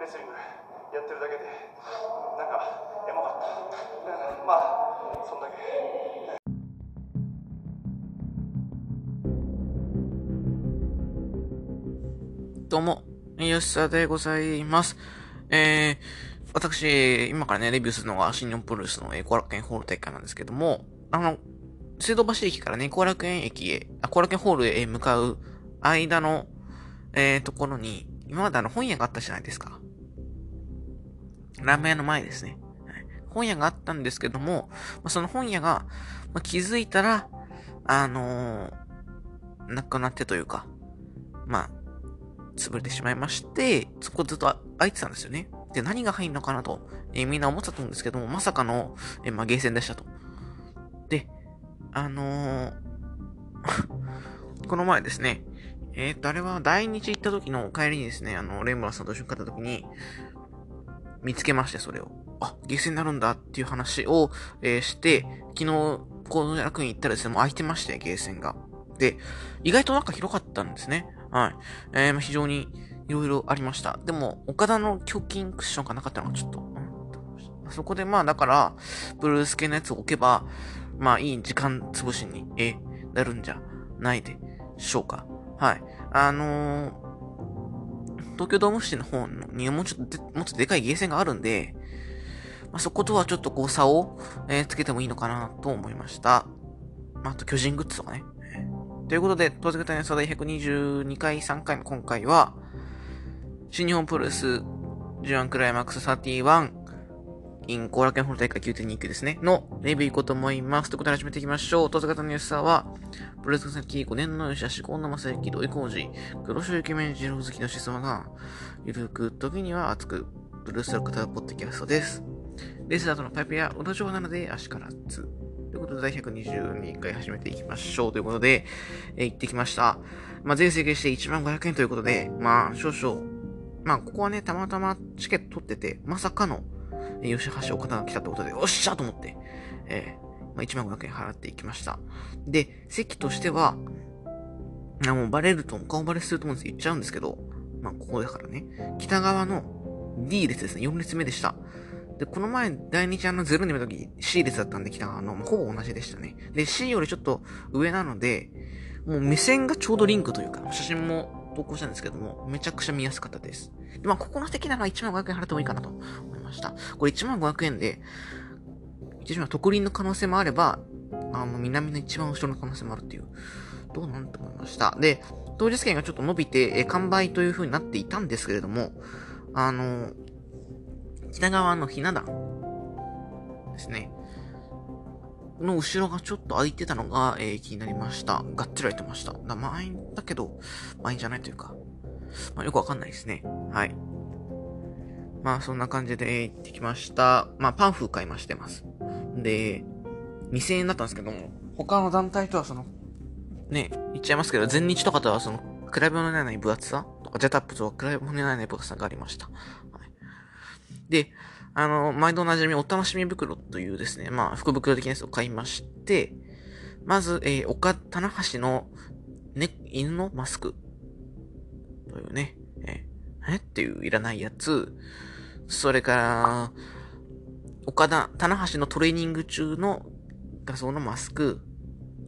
レスリングやってるだけでなんかエモかったまあそんだけどうも、吉さでございます。えー、私、今からね、レビューするのが新日本プロレスのえー後楽園ホール大会なんですけども、あの、水道橋駅からね、後楽園駅へ、あ、後楽園ホールへ向かう間の、えー、ところに、今まであの本屋があったじゃないですか。ラーメン屋の前ですね。本屋があったんですけども、ま、その本屋が、ま、気づいたら、あのー、なくなってというか、まあ、潰れてしまいまして、そこずっと空いてたんですよね。で、何が入るのかなと、えーみんな思ってたと思うんですけども、まさかの、えーまあ、ゲーセンでしたと。で、あのー この前ですね、え、っと、あれは第日行った時の帰りにですね、あの、レイムラさんと一緒に帰った時に、見つけまして、それを。あ、ゲーセンになるんだっていう話を、えーして、昨日、この楽園行ったらですね、もう空いてまして、ゲーセンが。で、意外となんか広かったんですね。はい。えー、まあ非常にいろいろありました。でも、岡田の胸筋クッションがなかったのがちょっと、うんそこでまあ、だから、ブルース系のやつを置けば、まあ、いい時間潰しに、えーなるんじゃないでしょうか。はい。あのー東京ドームシティの方にもうちょっとで、もっとでかいゲーセンがあるんで、まあ、そことはちょっとこう差を、えーつけてもいいのかなと思いました。まあ、あと巨人グッズとかね。ということで、当然型の第122回3回の今回は、新日本プロレス G1 クライマックス31 in 後楽園ホール大会9.2級ですね、のレビューいこうと思います。ということで始めていきましょう。当然型の吉沢は、プロレス先5年の吉田志向の正幸、土井浩二、黒潮イケメン二郎好きのしそが、ゆるく時には熱く、ブルースを語るポッドキャストです。レースダートのパイプやお土壌なので足からつ。ということで、第122回始めていきましょう。ということで、えー行ってきました。まあ、税制して1万500円ということで、まあ、少々、まあ、ここはね、たまたまチケット取ってて、まさかの、え吉橋岡田が来たってことで、おっしゃと思って、えーまあ、1万500円払っていきました。で、席としては、あもうバレると、顔バレすると思うんです言っちゃうんですけど、まあ、ここだからね、北側の D 列ですね、4列目でした。で、この前、第2チャンの0に見た時 C 列だったんで、北側の、まあほぼ同じでしたね。で、C よりちょっと上なので、もう目線がちょうどリンクというか、写真も投稿したんですけども、めちゃくちゃ見やすかったです。でまあ、ここの席なら1万500円払ってもいいかなと思ました。これ1万500円で、一応特輪の可能性もあれば、あの、南の一番後ろの可能性もあるっていう、どうなんて思いました。で、当日券がちょっと伸びて、え完売という風になっていたんですけれども、あの、北側のひな壇ですね。の後ろがちょっと空いてたのが、えー気になりました。がっつり空いてました。だ満員だけど、満員じゃないというか、まあ、よくわかんないですね。はい。まあ、そんな感じで、行ってきました。まあ、パンフ買いましてます。で、2000円だったんですけども、他の団体とはその、ね、言っちゃいますけど、全日とかとはその、比べ物にない分厚さ？とか、ジャタップとは比べ物にならない分厚さがありました。はい、で、あの、毎度おなじみお楽しみ袋というですね、まあ、福袋的なやつを買いまして、まず、えー、岡、棚橋の、ね、犬のマスク。というね、えー、え？っていういらないやつ。それから、岡田、棚橋のトレーニング中の画像のマスク。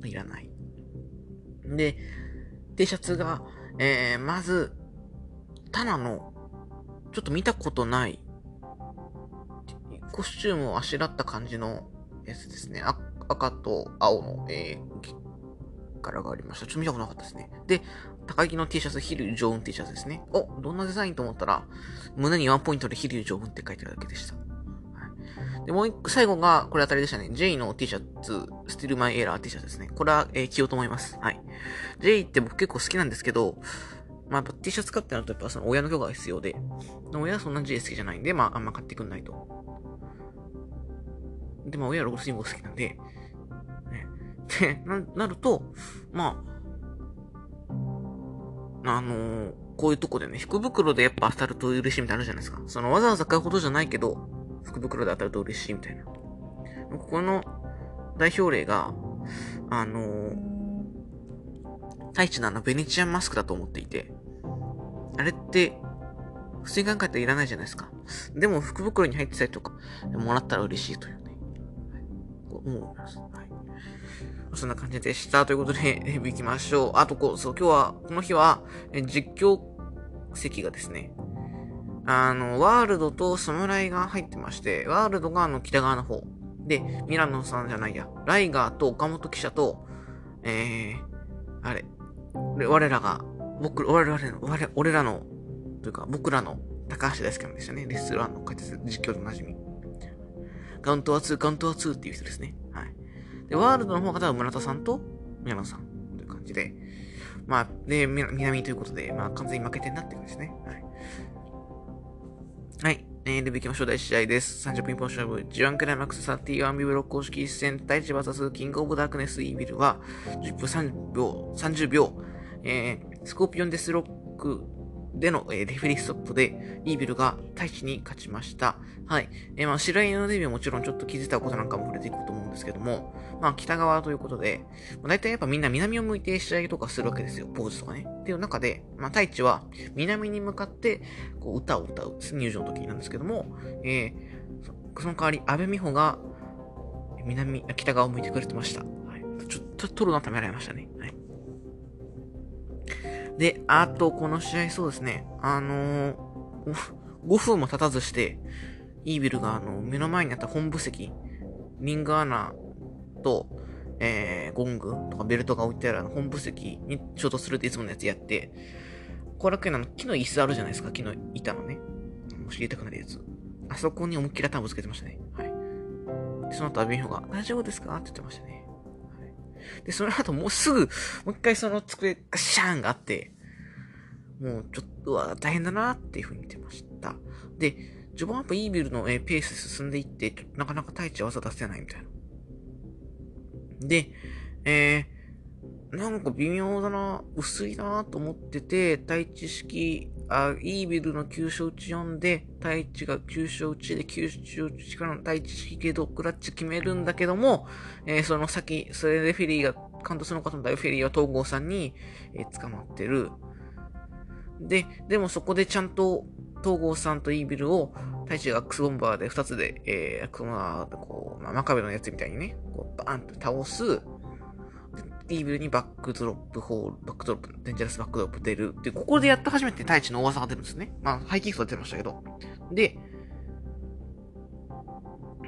いらない。で、T シャツが、えー、まず、タナの、ちょっと見たことない、コスチュームをあしらった感じのやつですね。赤と青の、えー、柄がありました。ちょっと見たことなかったですね。で、高木の T シャツ、ヒル・ジョーン T シャツですね。お、どんなデザインと思ったら、胸にワンポイントでヒル・ジョーンって書いてあるだけでした。はい、で、もう一個、最後が、これ当たりでしたね。J の T シャツ、Still My Error T シャツですね。これは、えー着ようと思います。はい。J って僕結構好きなんですけど、まあ、やっぱ T シャツ買ってなると、やっぱその親の許可が必要で、親はそんな J 好きじゃないんで、まあ、あんま買ってくんないと。で、まあ、親はロールスイング好きなんで、ね。で、な、なると、まあ、あのーこういうとこでね、福袋でやっぱ当たると嬉しいみたいなあるじゃないですか。そのわざわざ買うほどじゃないけど、福袋で当たると嬉しいみたいな。ここの代表例が、あのー、太一のあのベネチアンマスクだと思っていて、あれって、普通に考えたらいらないじゃないですか。でも、福袋に入ってたりとか、もらったら嬉しいというね。はい、思います。はい。そんな感じでした。ということで、レビュー行きましょう。あと、こう、そう、今日は、この日は、実況席がですね、あの、ワールドと侍が入ってまして、ワールドがあの北側の方。で、ミラノさんじゃないや、ライガーと岡本記者と、えー、あれ、我らが、僕、我々の、我俺らの、というか、僕らの高橋大輔さんでしたね。レストランの解説、実況でおなじみ。カウントは2、カウントは2っていう人ですね。で、ワールドの方が村田さんと宮野さんという感じで、まあ、で、南ということで、まあ、完全に負けてんなって感じですね。はい。はい。えー、で、行きましょう。第1試合です。30分一本勝負。G1 クライマックス31ビブロック公式一戦、対地 VS キングオブダークネスイービルは、10分3秒、30秒、えー、スコーピオンデスロックでの、えー、レフェリーストップで、イービルが大地に勝ちました。はい。えー、まあ、白井のデビューもちろんちょっと気づいたことなんかも触れていこうと思うんですけども、まあ、北側ということで、まあ、大体やっぱみんな南を向いて試合とかするわけですよ。ポーズとかね。っていう中で、まあ、太一は南に向かって、こう、歌を歌う。入場の時なんですけども、えー、その代わり、安倍美穂が、南、北側を向いてくれてました。はい。ちょっと、撮るのためられましたね。はい。で、あと、この試合そうですね、あのー、5分も経たずして、イービルがあの、目の前にあった本部席、リングアナと、えー、ゴングとかベルトが置いてある本部席に衝突するっていつものやつやって、後楽園の木の椅子あるじゃないですか、木の板のね。知りたくなるやつ。あそこに思いっきり頭ぶつけてましたね。はい。その後、アビンホが、大丈夫ですか？って言ってましたね。で、その後もうすぐ、もう一回その机、ガシャーンがあって、もうちょっと、は大変だなっていう風に見てました。で、序盤やっぱイービルの、えペースで進んでいって、なかなか対地技出せないみたいな。で、えー、なんか微妙だな、薄いなと思ってて、対地式、あ、イービルの急所打ち読んで、対地が急所打ちで急所打ちからの対地式けど、クラッチ決めるんだけども、えー、その先、それでフェリーが、カントスの方の大フェリーは東郷さんに、えー、捕まってる。で、でもそこでちゃんと東郷さんとイービルを、太一がアックスボンバーで2つで、えー、アックスボンバーでこう、まあ、真壁のやつみたいにね、こう、バーンと倒す。イービルにバックドロップホール、バックドロップ、デンジャラスバックドロップ出る。で、ここでやっと初めてタイチの大技が出るんですね。まあ、ハイキックは出ましたけど。で、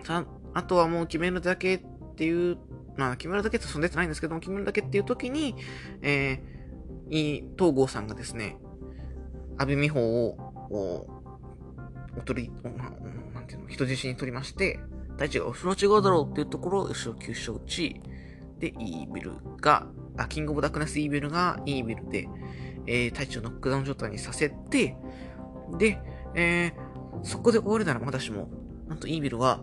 さ、あとはもう決めるだけっていう、まあ、決めるだけってそん出てないんですけども、決めるだけっていう時に、えー、東郷さんがですね、あべみほを、お、おとり、おななんていうの、人質に取りまして、大地が後ろ違うだろうっていうところを後ろ急所打ち、で、イービルが、あ、キングオブダークネスイービルがイービルで、えー、大地をノックダウン状態にさせて、で、えー、そこで終わるならまだしも、なんとイービルは、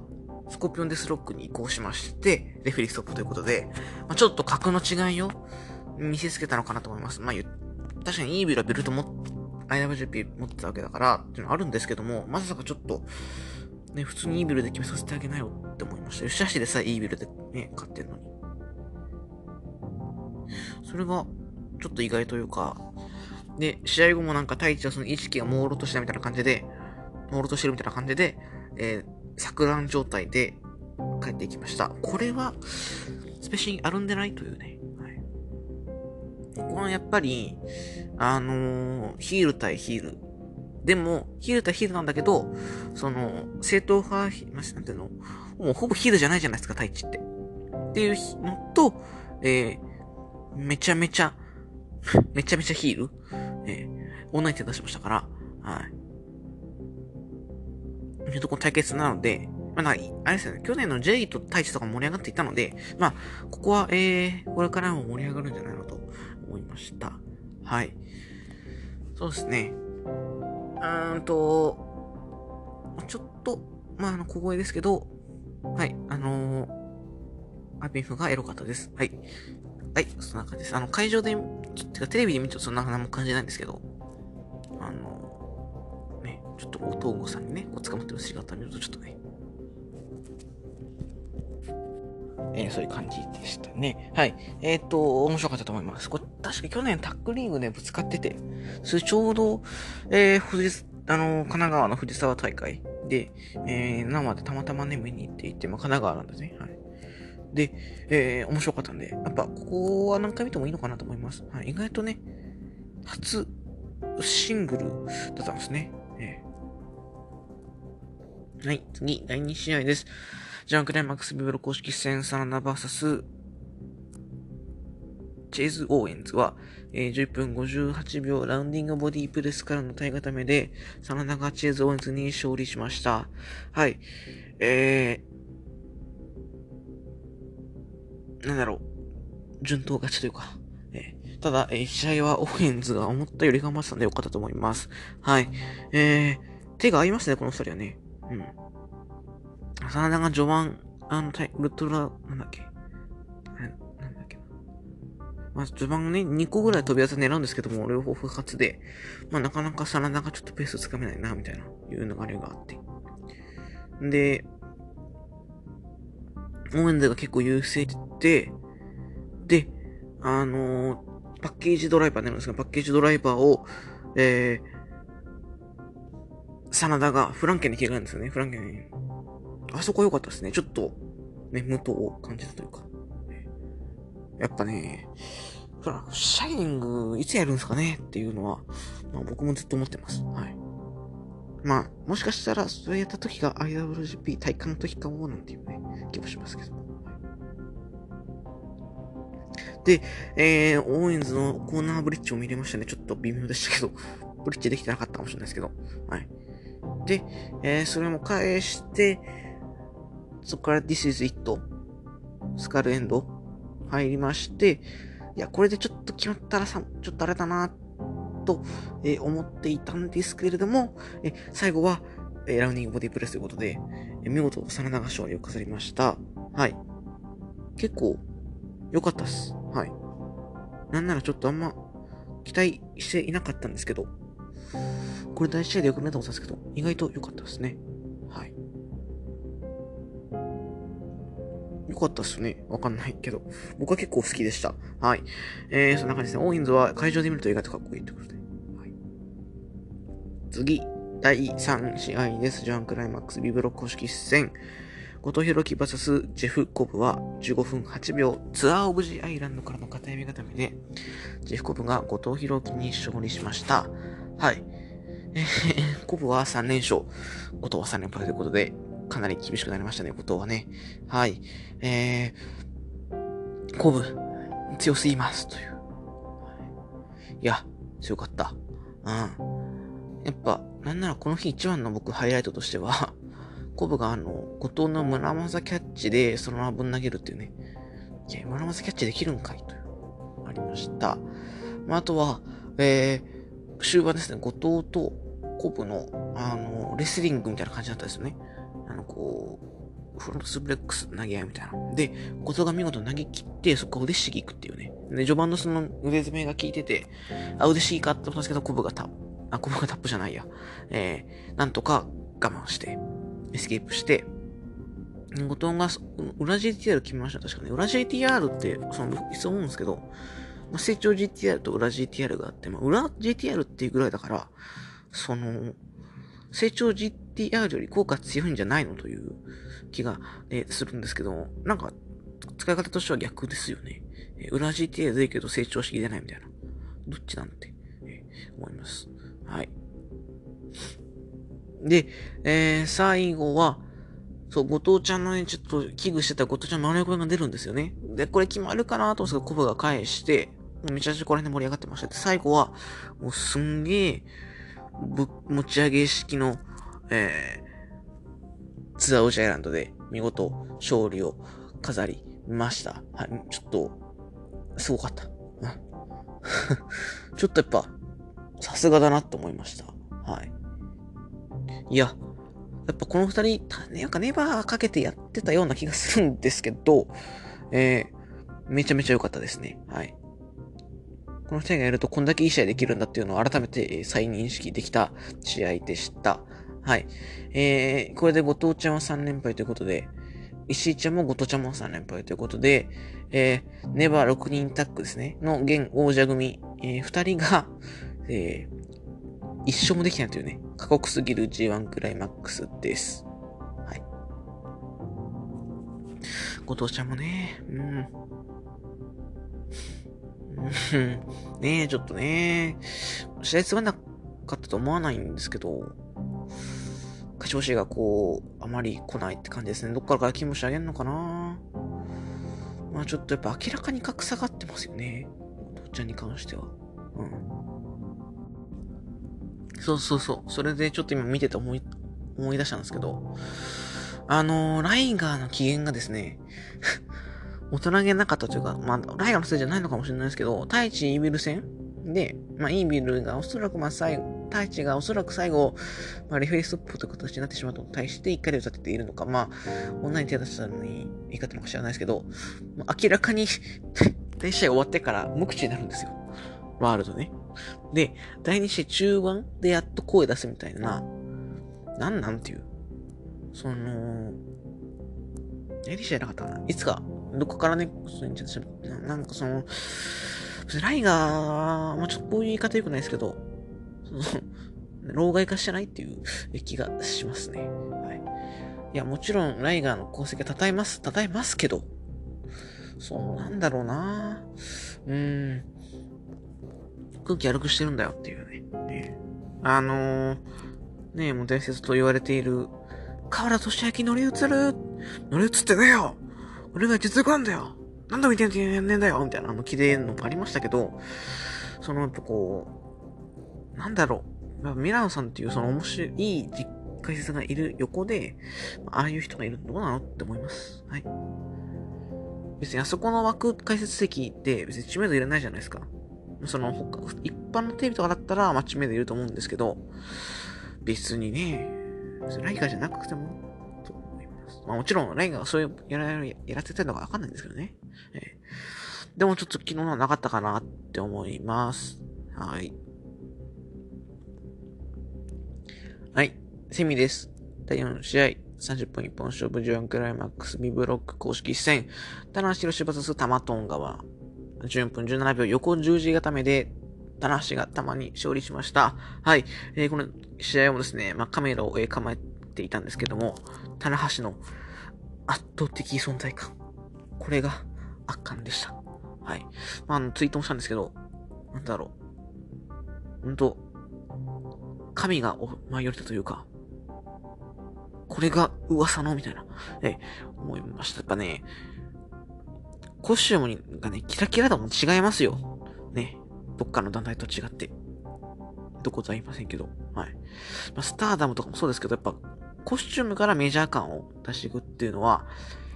スコーピオンデスロックに移行しまして、レフェリーストップということで、まあ、ちょっと格の違いを見せつけたのかなと思います。まあ、確かにイービルはベルトも IWGP 持ってたわけだから、っていうのはあるんですけども、まさかちょっと、ね、普通にイービルで決めさせてあげなよって思いました。よしあしでさえイービルでね、勝ってんのに。それが、ちょっと意外というか、で、試合後もなんか太一はその意識が朦朧としたみたいな感じで、朦朧としてるみたいな感じで、えー、錯乱状態で帰っていきました。これは、スペシーあるんでないというね。はい。ここはやっぱり、あのー、ヒール対ヒール。でも、ヒール対ヒールなんだけど、その、正統派、まなんていうの？もうほぼヒールじゃないじゃないですか、太一って。っていうのと、えー、めちゃめちゃ、めちゃめちゃヒールえー、オンライン手出しましたから、はい。いうとこ対決なので、まあ、あれですよね、去年の J と太一とか盛り上がっていたので、まあ、ここは、えー、これからも盛り上がるんじゃないのと思いました。はい。そうですね。うーんと、ちょっと、まあ、あの、小声ですけど、はい、あのー、アピンフがエロかったです。はい。はい、そんな感じです。あの、会場で、てかテレビで見るとそんな何も感じないんですけど、あの、ね、ちょっとこう、東郷さんにね、こう捕まってる姿見るとちょっとね、えー、そういう感じでしたね。はい。えっ、ー、と、面白かったと思います。これ、確か去年タックリーグでぶつかってて、それちょうど、えー、藤あの、神奈川の藤沢大会で、えー、生でたまたまね、見に行っていて、まあ、神奈川なんですね。はい。で、えー、面白かったんで、やっぱ、ここは何回見てもいいのかなと思います。はい。意外とね、初シングルだったんですね。えー、はい、次、第2試合です。 G1クライマックス Bブロック公式戦サナダバーサスチェイズ・オーエンズは、えー、10分58秒ラウンディングボディプレスからの体固めで、サナダがチェイズ・オーエンズに勝利しました。はい。えー、なんだろう。順当勝ちというか。えー、ただ、えー、試合はオーエンズが思ったより頑張ってたんでよかったと思います。はい。えー、手が合いますね、この二人はね。うん。サナダが序盤、あの、ウルトラ、なんだっけ。なんだっけまあ、序盤ね、2個ぐらい飛び技狙うんですけども、両方不発で、まあ、なかなかサラダがちょっとペースつかめないな、みたいな、いう流れがあって。で、オーエンズが結構優勢で、あのー、パッケージドライバーになるんですが、パッケージドライバーを、えー、サナダがフランケンに切り替えるんですよね、フランケンに。あそこ良かったですね。ちょっと、ね、無糖を感じたというか。やっぱね、シャイニングいつやるんですかねっていうのは、まあ僕もずっと思ってます。はい。まあ、もしかしたら、それやった時が IWGP 体感の時かもなんていうね、気もしますけど。で、えー、オーエンズのコーナーブリッジを見れましたね。ちょっと微妙でしたけど、ブリッジできてなかったかもしれないですけど。はい。で、えー、それも返して、そこから This is It、スカルエンド、入りまして、いや、これでちょっと決まったらさ、ちょっとあれだな、と、えー、思っていたんですけれども、え最後は、えラウンディングボディプレスということで、え見事、サナダが勝利を飾りました。はい。結構、良かったっす。はい。なんならちょっとあんま、期待していなかったんですけど、これ第1試合でよく見たと思ったんですけど、意外と良かったですね。はい。よかったっすね。わかんないけど。僕は結構好きでした。はい。えー、そんな感じですね。オーインズは会場で見ると意外とかっこいいってことで。はい。次、第3試合です。ジャンクライマックス B ブロック公式戦。後藤弘樹 VS ジェフ・コブは15分8秒ツアーオブジアイランドからの片指固めで、ジェフ・コブが後藤弘樹に勝利しました。はい。えー、コブは3連勝、後藤は3連敗ということで、かなり厳しくなりましたね、後藤はね。はい。えー、コブ、強すぎます、という。いや、強かった。うん。やっぱ、なんならこの日一番の僕ハイライトとしては、コブがあの、後藤の村正キャッチでそのままぶん投げるっていうね。いや、村正キャッチできるんかいという、ありました。まあ、あとは、えー、終盤ですね、後藤とコブの、あの、レスリングみたいな感じだったですよね。あの、こう、フロントスブレックス投げ合いみたいな。で、小僧が見事投げ切って、そこを腕しぎ行くっていうね。で、序盤のその腕詰めが効いてて、あ、腕しぎかって思ったんですけど、コブがタップ、あ、コブがタップじゃないや。えー、なんとか我慢して、エスケープして、後藤が、裏 GTR 決めました、確かね。裏 GTR って、その、いつも思うんですけど、まあ、成長 GTR と裏 GTR があって、まあ、裏 GTR っていうぐらいだから、その、成長 GTR より効果強いんじゃないのという気が、えー、するんですけど、なんか、使い方としては逆ですよね。えー、裏 GTR でいいけど正調式出ないみたいな。どっちなんて、えー、思います。はい。で、えー、最後は、そう、後藤ちゃんのね、ちょっと危惧してた後藤ちゃんの丸横が出るんですよね。で、これ決まるかなと思うんですけど、コブが返して、めちゃくちゃこれで盛り上がってました。で、最後は、もうすんげえ、ぶ、持ち上げ式の、えー、ツアーオジアイランドで見事勝利を飾りました。はい、ちょっと、すごかった。ちょっとやっぱ、さすがだなと思いました。はい。いや、やっぱこの二人、なんかネバーかけてやってたような気がするんですけど、えー、めちゃめちゃ良かったですね。はい。この二人がやるとこんだけいい試合できるんだっていうのを改めて再認識できた試合でした。はい。えー、これで後藤ちゃんは3連敗ということで、石井ちゃんも後藤ちゃんも3連敗ということで、えー、ネバー6人タッグですね、の現王者組、えー、2人が、えー、一勝もできないというね、過酷すぎる G1 クライマックスです。はい。後藤ちゃんもね、うん。ねえ、ちょっとね、試合つまんなかったと思わないんですけど、勝ち星がこう、あまり来ないって感じですね。どっからから気持ち上げんのかなまあちょっとやっぱ明らかに格差があってますよね。お父ちゃんに関しては。うん。そうそうそう。それでちょっと今見てて思い、思い出したんですけど、あのー、ライガーの機嫌がですね、大人げなかったというか、まあ、ライガーのせいじゃないのかもしれないですけど、太一イービル戦で、まあ、イービルがおそらくまあ最後、太一がおそらく最後、まあ、レフェリーストップという形になってしまったのに対して一回で歌ってているのか、まあ、女に手出したのに言い方のか知らないですけど、まあ明らかに 第1試合終わってから無口になるんですよ。ワールドね。で、第2試合中盤でやっと声出すみたいな、なんなんていう。その、第2試合なかったかないつか、どこからね、そういうちょっとなんかその、ライガー、まあ、ちょっとこういう言い方良くないですけど、その、老害化してないっていう気がしますね。はい。いや、もちろん、ライガーの功績は称えます、称えますけど、そう、なんだろうなうーん。空気悪くしてるんだよっていうね。あのー、ね、もう伝説と言われている、河原俊明乗り移る乗り移ってねえよ俺が実力なんだよ何度見てんねんだよみたいな、あの、綺麗のもありましたけど、その、やっぱこう、なんだろう。ミラノさんっていうその面白い、い実解説がいる横で、ああいう人がいるのどうなのって思います。はい。別にあそこの枠解説席って別に知名度いらないじゃないですか。その、一般のテレビとかだったら、まあ、知名度いると思うんですけど、別にね、ライガーじゃなくても、と思います。まあもちろん、ライガーがそういうやらやらせてるのかわかんないんですけどね。ええでもちょっと昨日のはなかったかなって思います。はい。はい。セミです。第4試合、30分一本勝負14クライマックス B ブロック公式戦、棚橋宏 VS 玉トン川。14分17秒横十字固めで、棚橋が玉に勝利しました。はい。えーこの試合もですね、まあ、カメラをえ構えていたんですけども、棚橋の圧倒的存在感。これが圧巻でした。はい。まあ、あの、ツイートもしたんですけど、なんだろう。ほんと、神がお舞い降りたというか、これが噂のみたいな、え、思いました。やっぱね、コスチュームがね、キラキラだもん違いますよ。ね。どっかの団体と違って。どこざいませんけど。はい。まあ、スターダムとかもそうですけど、やっぱ、コスチュームからメジャー感を出していくっていうのは、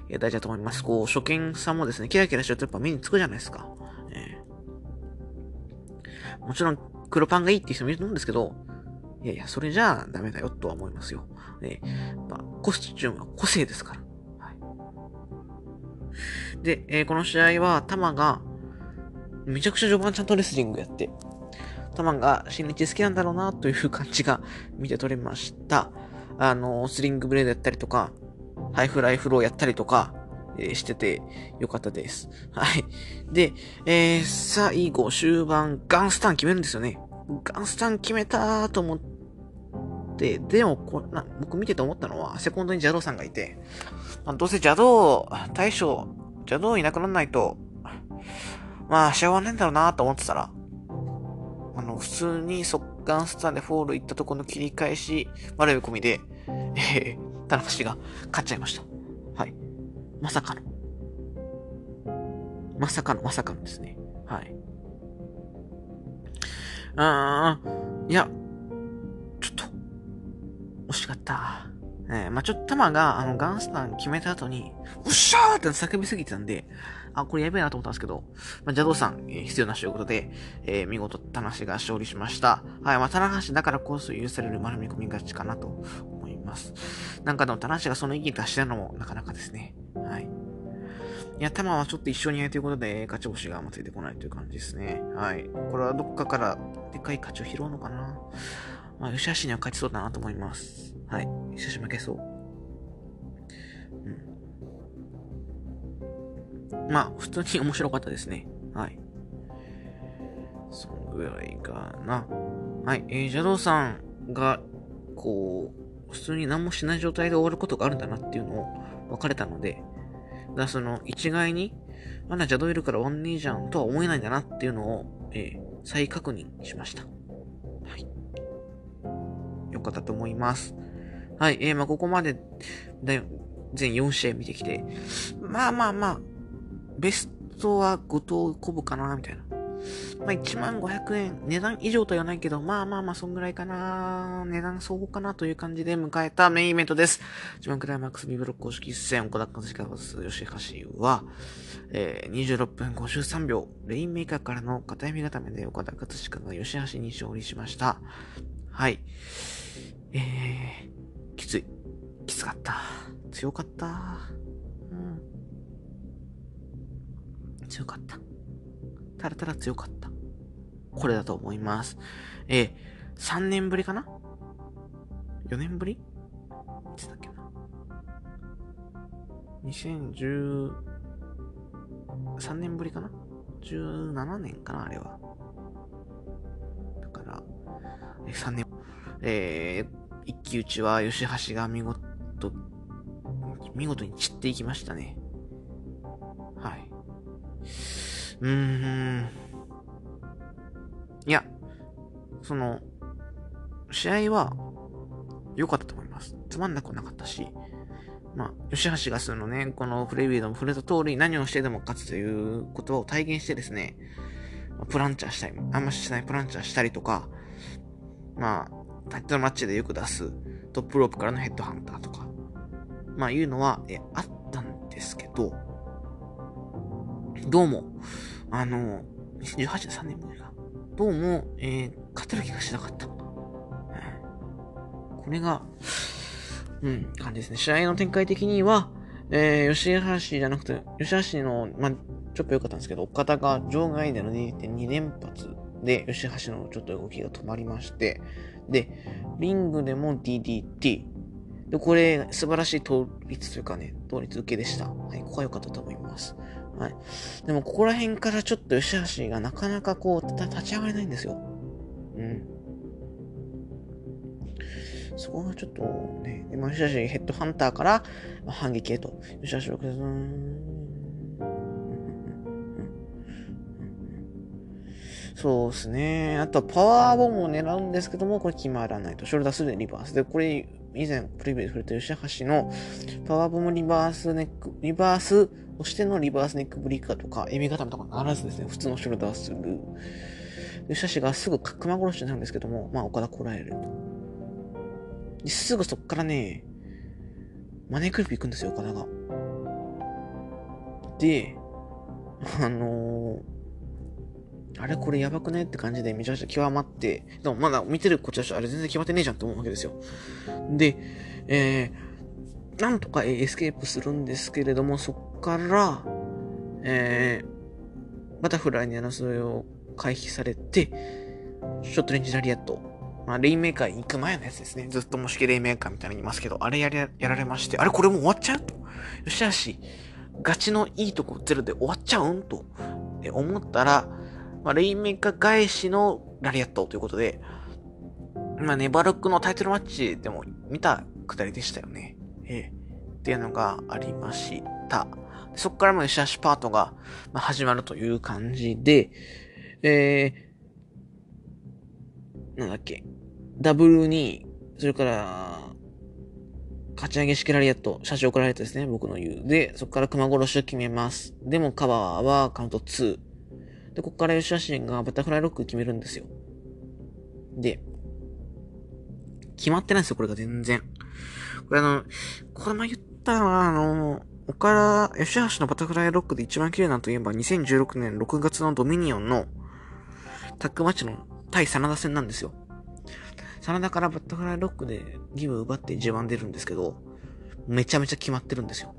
え大事だと思います。こう、初見さんもですね、キラキラしてるとやっぱ目につくじゃないですか。えーもちろん、黒パンがいいっていう人もいると思うんですけど、いやいや、それじゃあダメだよとは思いますよ。えーやっぱコスチュームは個性ですから。はい。で、えーこの試合は、タマが、めちゃくちゃ序盤ちゃんとレスリングやって、タマが新日好きなんだろうなという感じが見て取れました。あの、スリングブレードやったりとか、ハイフライフローやったりとか、えーしててよかったです。はい。で、えー、最後、終盤、ガンスタン決めるんですよね。ガンスタン決めたーと思って、でもこな、僕見てて思ったのは、セコンドに邪道さんがいて、まあ、どうせ邪道、退場、邪道いなくならないと、まあ、幸せねえんだろうなと思ってたら、あの、普通に速乾スタンでフォール行ったとこの切り返し、丸め込みで、えー、田中氏が勝っちゃいました。はい。まさかの。まさかのまさかのですね。はい。あー、いや、ちょっと、惜しかった。えー、まあちょっと玉が、あの、ガンスタン決めた後に、うっしゃーって叫びすぎてたんで、あ、これやべえなと思ったんですけど、まあ、邪道さん、えー必要なしということで、えー見事、田無が勝利しました。はい、まあ、田無だからこそ許される丸め込み勝ちかなと思います。なんかでも、田無がその意義出してるのもなかなかですね。はい。いや、玉はちょっと一緒にやるということで、勝ち星があんまついてこないという感じですね。はい。これはどっかからでかい勝ちを拾うのかなまあ、吉橋には勝ちそうだなと思います。はい。吉橋負けそう。うん。まあ、普通に面白かったですね。はい。そんぐらいかな。はい、えー、邪道さんが、こう、普通に何もしない状態で終わることがあるんだなっていうのを分かれたので、だからその、一概に、まだ邪道いるから終わんねえじゃんとは思えないんだなっていうのを、えー、再確認しました。はい。よかったと思います。はい、えー、まあここまで、全4試合見てきて、まあまあまあ、ベストは後藤コブかな、みたいな。まあ1万500円、値段以上とは言わないけど、まあまあまあ、そんぐらいかな、値段相互かなという感じで迎えたメインイベントです。1万クライマックス B ブロック公式戦、岡田和樹 vs 吉橋は、えー、26分53秒、レインメーカーからの片闇固めで岡田和樹が吉橋に勝利しました。はい。えー、きつい。きつかった。強かった。うん。強かった。たらたら強かった。これだと思います。えー、3年ぶりかな ?4 年ぶり？いつだっけな ?2010、3年ぶりかな ?17 年かな？あれは。だから、え3年、えー、一騎打ちは吉橋が見事、見事に散っていきましたね。はい。うーん。いや、その、試合は良かったと思います。つまんなくなかったし、まあ、吉橋がするのね、このプレビューでも触れた通り何をしてでも勝つということを体現してですね、プランチャーしたり、あんましないプランチャーしたりとか、まあ、タイトルマッチでよく出すトップロープからのヘッドハンターとか、まあいうのは、え、あったんですけど、どうも、あの、2018年3年前か。どうも、えー、勝てる気がしなかった。これが、うん、感じですね。試合の展開的には、えー、吉橋じゃなくて、吉橋の、まあ、ちょっと良かったんですけど、岡田が場外での2.2連発で、吉橋のちょっと動きが止まりまして、で、リングでも DDT。で、これ、素晴らしい倒立というかね、倒立受けでした。はい、ここは良かったと思います。はい。でも、ここら辺からちょっと吉橋がなかなかこう、立ち上がれないんですよ。うん。そこがちょっとね、今、吉橋ヘッドハンターから反撃へと。吉橋6、そうですね。あとパワーボムを狙うんですけども、これ決まらないと。ショルダースでリバース。で、これ、以前プレビューで触れた吉橋のパワーボムリバースネック、リバースそしてのリバースネックブリッカーとか、エビ固めとかならずですね、普通のショルダーする。で、シャシがすぐ熊殺しになるんですけども、まあ、岡田こらえる。すぐそっからね、マネークリップ行くんですよ、岡田が。で、あのー、あれこれやばくねって感じでめちゃくちゃ極まって、でもまだ見てるこっちはあれ全然決まってねえじゃんって思うわけですよ。で、えー、なんとかエスケープするんですけれども、そっから、えー、バタフライに争いを回避されて、ショットレンジラリアット。まあ、レインメーカー行く前のやつですね。ショート式レインメーカーみたいに言いますけど、あれやり、やられまして、あれこれもう終わっちゃうと。ヨシハシ、ガチのいいとこゼロで終わっちゃうんと思ったら、まあ、レインメーカー返しのラリアットということで、まあ、 NEVER 6のタイトルマッチでも見たくだりでしたよね。ええ。っていうのがありました。そこからもヨシハシパートが始まるという感じで、えー、なんだっけ、ダブルに、それから、勝ち上げ式ラリアット、社長かられたですね、僕の言う。で、そこから熊殺しを決めます。でもカバーはカウント2。で、ここから吉橋がバタフライロック決めるんですよ。で、決まってないんですよ、これが全然。これあの、これも言ったのは、あの、岡田、吉橋のバタフライロックで一番綺麗なといえば、2016年6月のドミニオンのタックマッチの対真田戦なんですよ。真田からバタフライロックでギブ奪って G1 出るんですけど、めちゃめちゃ決まってるんですよ。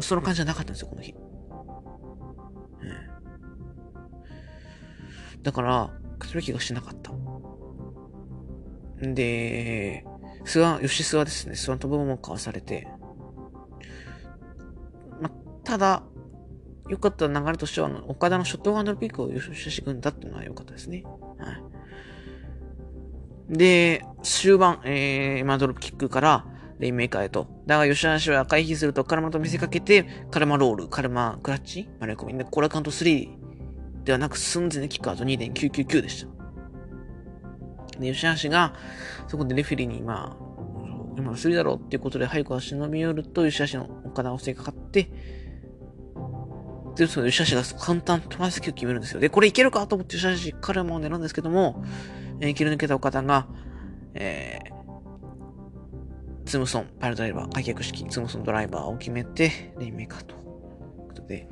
その感じじゃなかったんですよ、この日。だから、勝つべきがしなかった。で、諏訪、吉諏訪ですね。諏訪の飛ぶもかわされて。ま、ただ、良かった流れとしては、岡田のショットガンドルピークを優勝してくんだっていうのは良かったですね。はい。で、終盤、えー、まあドロップキックから、レインメーカーへと。だが、吉橋は回避すると、カルマと見せかけて、カルマロール、カルマクラッチ丸込み。で、これカウント3ではなく、寸前でキックアウト2.999でした。で、吉橋が、そこでレフェリーに、まあ、今の3だろうっていうことで、早く忍び寄ると、吉橋の岡田を襲いかかって、で、その吉橋が簡単トライスキル決めるんですよ。で、これいけるかと思って吉橋、カルマを狙うんですけども、えー切り抜けた岡田が、えー、ツムソン、パイルドライバー、開脚式、ツムソンドライバーを決めて、レインメーカーと。いうことで、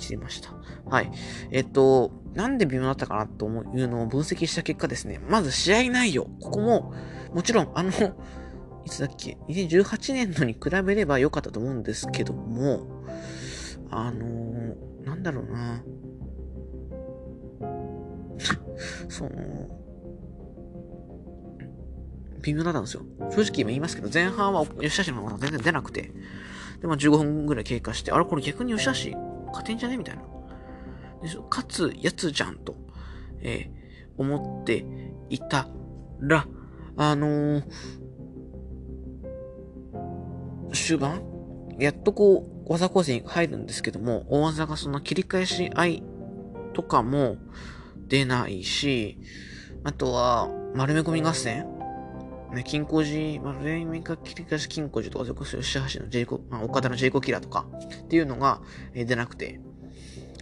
知りました。はい。えっと、なんで微妙だったかなというのを分析した結果ですね、まず試合内容。ここも、もちろん、あの、いつだっけ ?2018 年のに比べれば良かったと思うんですけども、あの、なんだろうな。その、微妙だったんですよ。正直今言いますけど、前半は吉橋の方が全然出なくて、で、まあ15分ぐらい経過して、あれこれ逆に吉橋勝てんじゃね？みたいな。で勝つやつじゃんと、えー思っていたら、あのー終盤やっとこう、技構成に入るんですけども、大技がその切り返し合いとかも出ないし、あとは、丸め込み合戦ね、金庫寺、丸め込みか切り返し金庫寺とか、それこそ吉橋のジェイコ、まあ、岡田のジェイコキラーとかっていうのが、えー出なくて、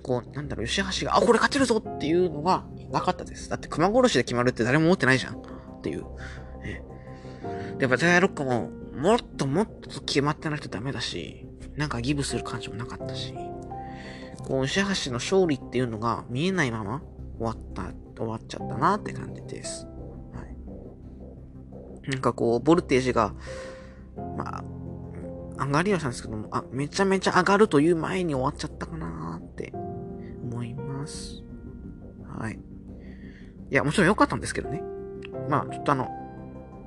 こう、なんだろう、吉橋が、あ、これ勝てるぞっていうのがなかったです。だって熊殺しで決まるって誰も思ってないじゃん。っていう。えで、やっぱダイアロックも、もっともっと決まってないとダメだし、なんかギブする感じもなかったし、こう、吉橋の勝利っていうのが見えないまま終わった、終わっちゃったなって感じです。なんかこう、ボルテージが、まあ、上がりはしたんですけども、あ、めちゃめちゃ上がるという前に終わっちゃったかなーって思います。はい。いや、もちろん良かったんですけどね。まあ、ちょっとあの、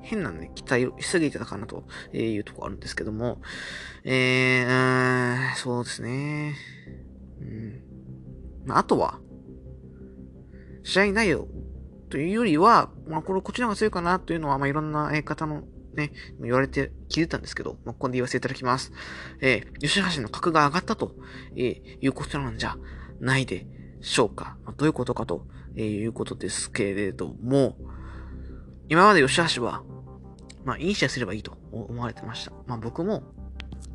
変なね、期待をしすぎてたかなというとこあるんですけども、えー、そうですね。うん。まあ、あとは、試合内容というよりは、まあ、これこちの方が強いかなというのは、まあ、いろんなえ方のね、言われて気づいたんですけど、まあ、ここで言わせていただきます。えー、吉橋の格が上がったと、えーいうことなんじゃないでしょうか。まあ、どういうことかと、えーいうことですけれども、今まで吉橋は、まあ、いい試合すればいいと思われてました。まあ、僕も、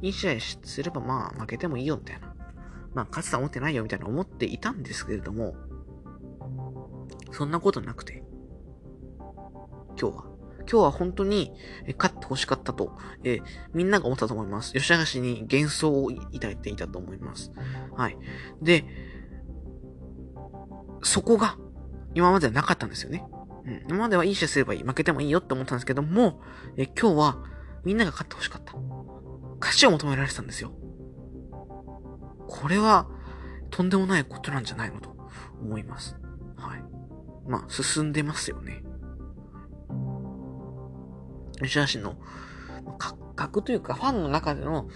いい試合すればまあ、負けてもいいよ、みたいな。まあ、勝つとは思ってないよ、みたいな思っていたんですけれども、そんなことなくて、今日は、今日は本当にえ勝って欲しかったと、えみんなが思ったと思います。吉橋に幻想を抱いていたと思います。はい。で、そこが今まではなかったんですよね。うん。今まではいい試合すればいい。負けてもいいよって思ったんですけども、え今日はみんなが勝って欲しかった。勝ちを求められてたんですよ。これはとんでもないことなんじゃないのと思います。はい。まあ、進んでますよね。吉橋のか格というかファンの中での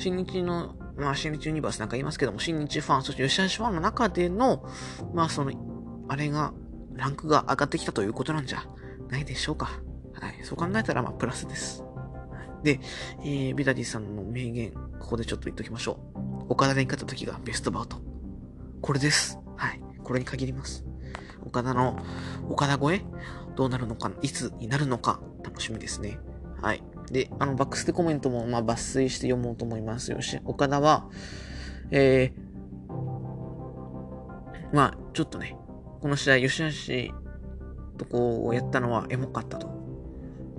新日の、まあ新日ユニバースなんか言いますけども、新日ファン、そして吉橋ファンの中での、まあその、あれが、ランクが上がってきたということなんじゃないでしょうか。はい。そう考えたら、まあプラスです。で、えー、ビダディさんの名言、ここでちょっと言っときましょう。岡田で勝った時がベストバウト。これです。はい。これに限ります。岡田の、岡田超え？どうなるのか、いつになるのか、楽しみですね。はい。で、あの、バックステコメントも、まあ、抜粋して読もうと思いますよし、岡田は、えー、まあ、ちょっとね、この試合、吉橋とこう、やったのはエモかったと。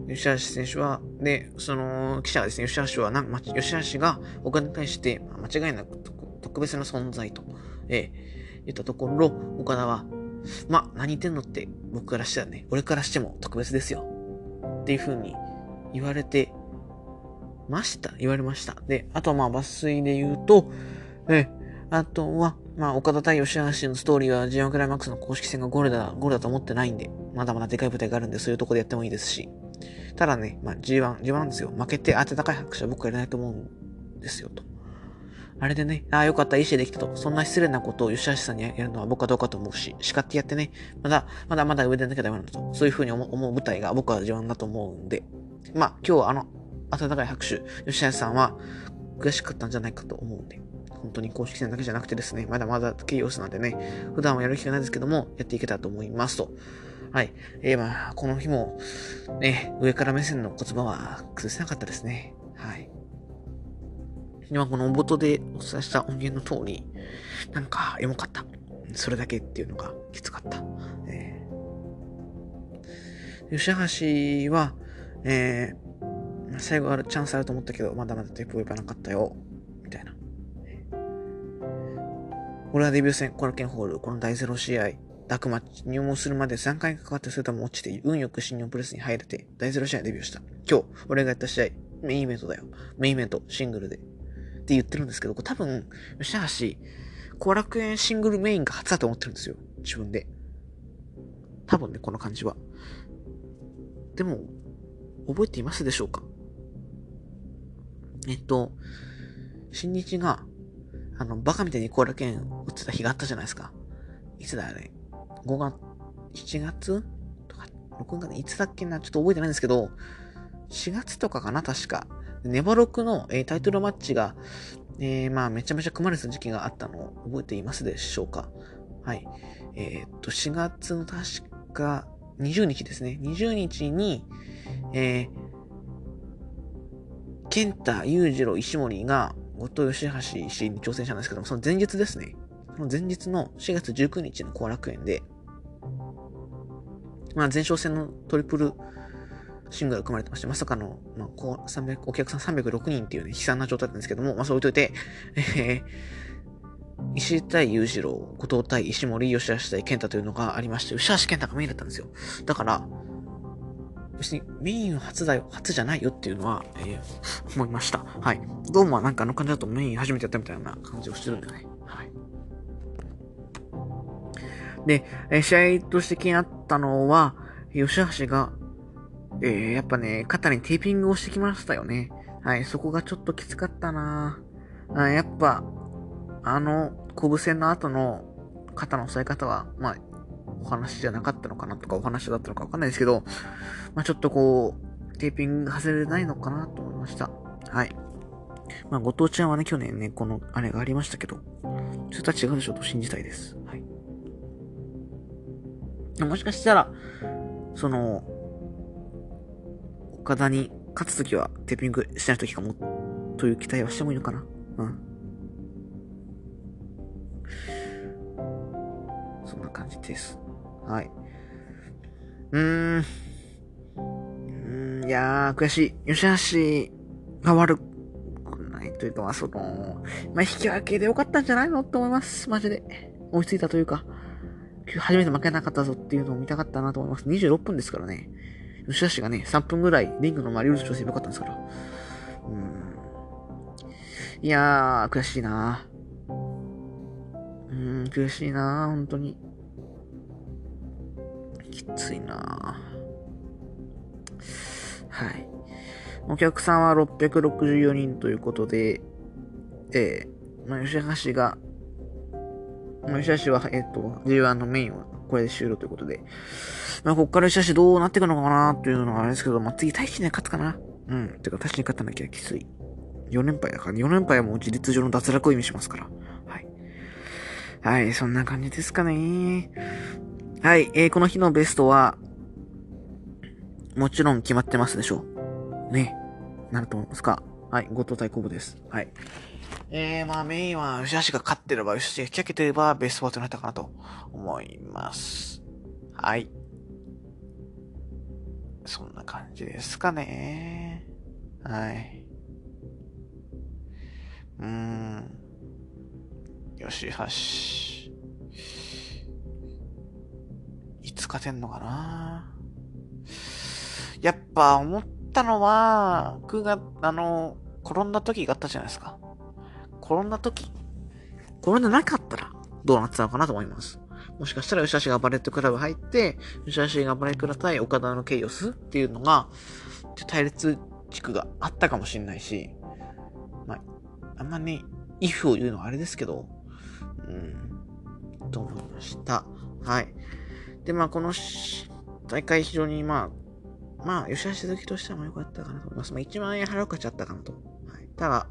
吉橋選手は、で、その、記者がですね、吉橋はな、ま吉橋が岡田に対して、間違いなく特特別な存在と、えー言ったところ、岡田は、まあ、何言ってんのって、僕からしたらね、俺からしても特別ですよ。っていう風に言われてました。言われました。で、あとはまあ抜粋で言うと、え、あとは、まあ、岡田対吉橋のストーリーは G1 クライマックスの公式戦がゴールだ、ゴールだと思ってないんで、まだまだでかい舞台があるんで、そういうとこでやってもいいですし。ただね、まあ G1、G1 なんですよ。負けて当て高い拍手は僕はやれないと思うんですよ、と。あれでね、ああ、よかった、いい試合できたと。そんな失礼なことを吉橋さんにやるのは僕はどうかと思うし、叱ってやってね、まだ、まだまだ上でなきゃダメなんだと。そういう風に思う舞台が僕は自慢だと思うんで、まあ、今日はあの、温かい拍手、吉橋さんは悔しかったんじゃないかと思うんで、本当に公式戦だけじゃなくてですね、まだまだケイオスなんでね、普段はやる気がないですけども、やっていけたらと思いますと。はい。えー、まあ、この日も、ね、上から目線の言葉は崩せなかったですね。はい。今この冒頭でお伝えした音源の通り、なんかエモかった。それだけっていうのがきつかった。えー、吉橋は、えー、最後あるチャンスあると思ったけど、まだまだテープを呼ばなかったよ。みたいな。俺はデビュー戦、コラケンホール、この第0試合、ダークマッチ、入門するまで3回かかってそれとも落ちて、運よく新日本プレスに入れて、第0試合デビューした。今日、俺がやった試合、メインイベントだよ。メインイベント、シングルで。って言ってるんですけど、多分、吉橋、後楽園シングルメインが初だと思ってるんですよ。自分で。多分ね、この感じは。でも、覚えていますでしょうか？えっと、新日が、あの、バカみたいに後楽園打ってた日があったじゃないですか。いつだよね。5月、7月？とか、6月、いつだっけな？ちょっと覚えてないんですけど、4月とかかな？確か。ネバロクの、えー、タイトルマッチが、えー、まあ、めちゃめちゃ組まれた時期があったのを覚えていますでしょうか？はい。えー、っと、4月の確か20日ですね。20日に、えー、ケンタ、ユージロ、石森が、後藤義橋氏に挑戦したんですけども、その前日ですね。その前日の4月19日の後楽園で、まあ、前哨戦のトリプルシングル組まれてまして、まさかの、まあ、こう、300、お客さん306人っていうね、悲惨な状態なんですけども、まあ、そう置いといて、えー、石対裕次郎、後藤対石森、吉橋対健太というのがありまして、吉橋健太がメインだったんですよ。だから、別にメイン初だよ、初じゃないよっていうのは、えー、思いました。はい。どうもなんかあの感じだとメイン初めてやったみたいな感じをしてるんだよね。はい。で、えー、試合として気になったのは、吉橋がえー、やっぱね、肩にテーピングをしてきましたよね。はい、そこがちょっときつかったなあやっぱ、あの、拳戦の後の肩の押さえ方は、まあ、お話じゃなかったのかなとか、お話だったのかわかんないですけど、まあちょっとこう、テーピング外れないのかなと思いました。はい。まあ、後藤ちゃんはね、去年ね、この、あれがありましたけど、それとは違うでしょうと信じたいです。はい。もしかしたら、その、岡田に勝つときはテーピングしないときかも、という期待はしてもいいのかな？うん。そんな感じです。はい。うーん。うーん、いやー、悔しい。吉橋が悪くないというか、まあ、その、まあ、引き分けでよかったんじゃないのって思います。マジで。追いついたというか、初めて負けなかったぞっていうのを見たかったなと思います。26分ですからね。吉田氏がね、3分ぐらいリングの周りを調整よかったんですから。うん。いやー、悔しいなうん、悔しいな本当に。きついなはい。お客さんは664人ということで、えー、まあ、吉橋が、まあ、吉橋は、えっ、ー、と、G1 のメインはこれで終了ということで、まあ、こっからしたしどうなっていくのかなっていうのがあれですけど、まあ、次、大使に勝つかな。うん。てか、大使に勝たなきゃきつい。4連敗だから、4連敗はもう事実上の脱落を意味しますから。はい。はい、そんな感じですかね。はい、えー、この日のベストは、もちろん決まってますでしょう。ね。なると思いますか？はい、後藤対コブです。はい。えー、まあメインは吉橋が勝ってれば、吉橋が引き分けてればベストバートになったかなと思います。はい。そんな感じですかね。はい。うーん。吉橋。いつ勝てんのかな？やっぱ思ったのは、僕が、あの、転んだ時があったじゃないですか。転んだ時、転んでなかったらどうなってたのかなと思います。もしかしたら吉橋がバレットクラブ入って、吉橋がバレットクラブ対岡田のケイオスっていうのが、対立地区があったかもしれないし、まあ、あんまね、if を言うのはあれですけど、うん、と思いました。はい。で、まあ、この大会非常にまあ、まあ、吉橋好きとしても良かったかなと思います。まあ、1万円払うかちゃったかなと。はい。ただ、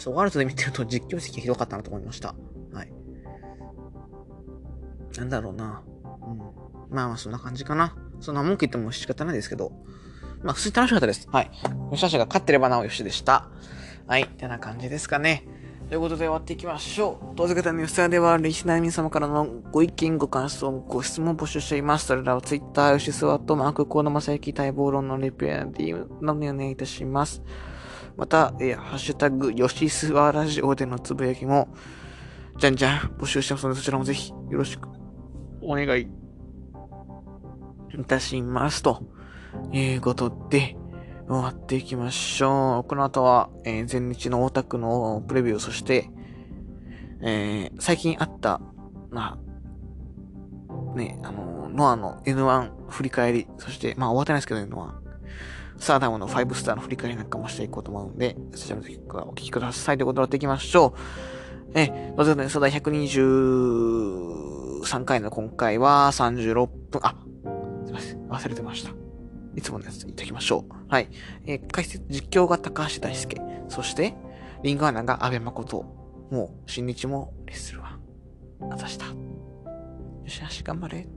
ちょっとワールドで見てると実況席がひどかったなと思いました。はい。なんだろうな。うん。まあまあ、そんな感じかな。そんな文句言っても仕方ないですけど。まあ、普通に楽しかったです。はい。吉橋が勝ってればなおよしでした。はい。ってな感じですかね。ということで終わっていきましょう。当然方の吉田では、リスナー皆様からのご意見、ご感想、ご質問を募集しています。それらを Twitter、吉スワット、マーク、コーナマサイキ、待望論のレピュアディなどにお願いいたします。また、えー、ハッシュタグ、ヨシスワラジオでのつぶやきも、じゃんじゃん募集してますので、そちらもぜひよろしくお願いいたします。ということで、終わっていきましょう。この後は、えー、前日の大田区のプレビュー、そして、えー、最近あった、まあ、ね、あの、ノアの N1 振り返り、そして、まあ終わってないですけど、N1。サーダムの5スターの振り返りなんかもしていこうと思うんで、そちらの時からお聞きくださいということでやっていきましょう。え、まずね、初代123回の今回は36分、あ、すいません、忘れてました。いつものやつ言っておきましょう。はい。え、解説、実況が高橋大輔。そして、リングアナが安倍誠。もう、新日もレッスルワン。あざした。よしよし、頑張れ。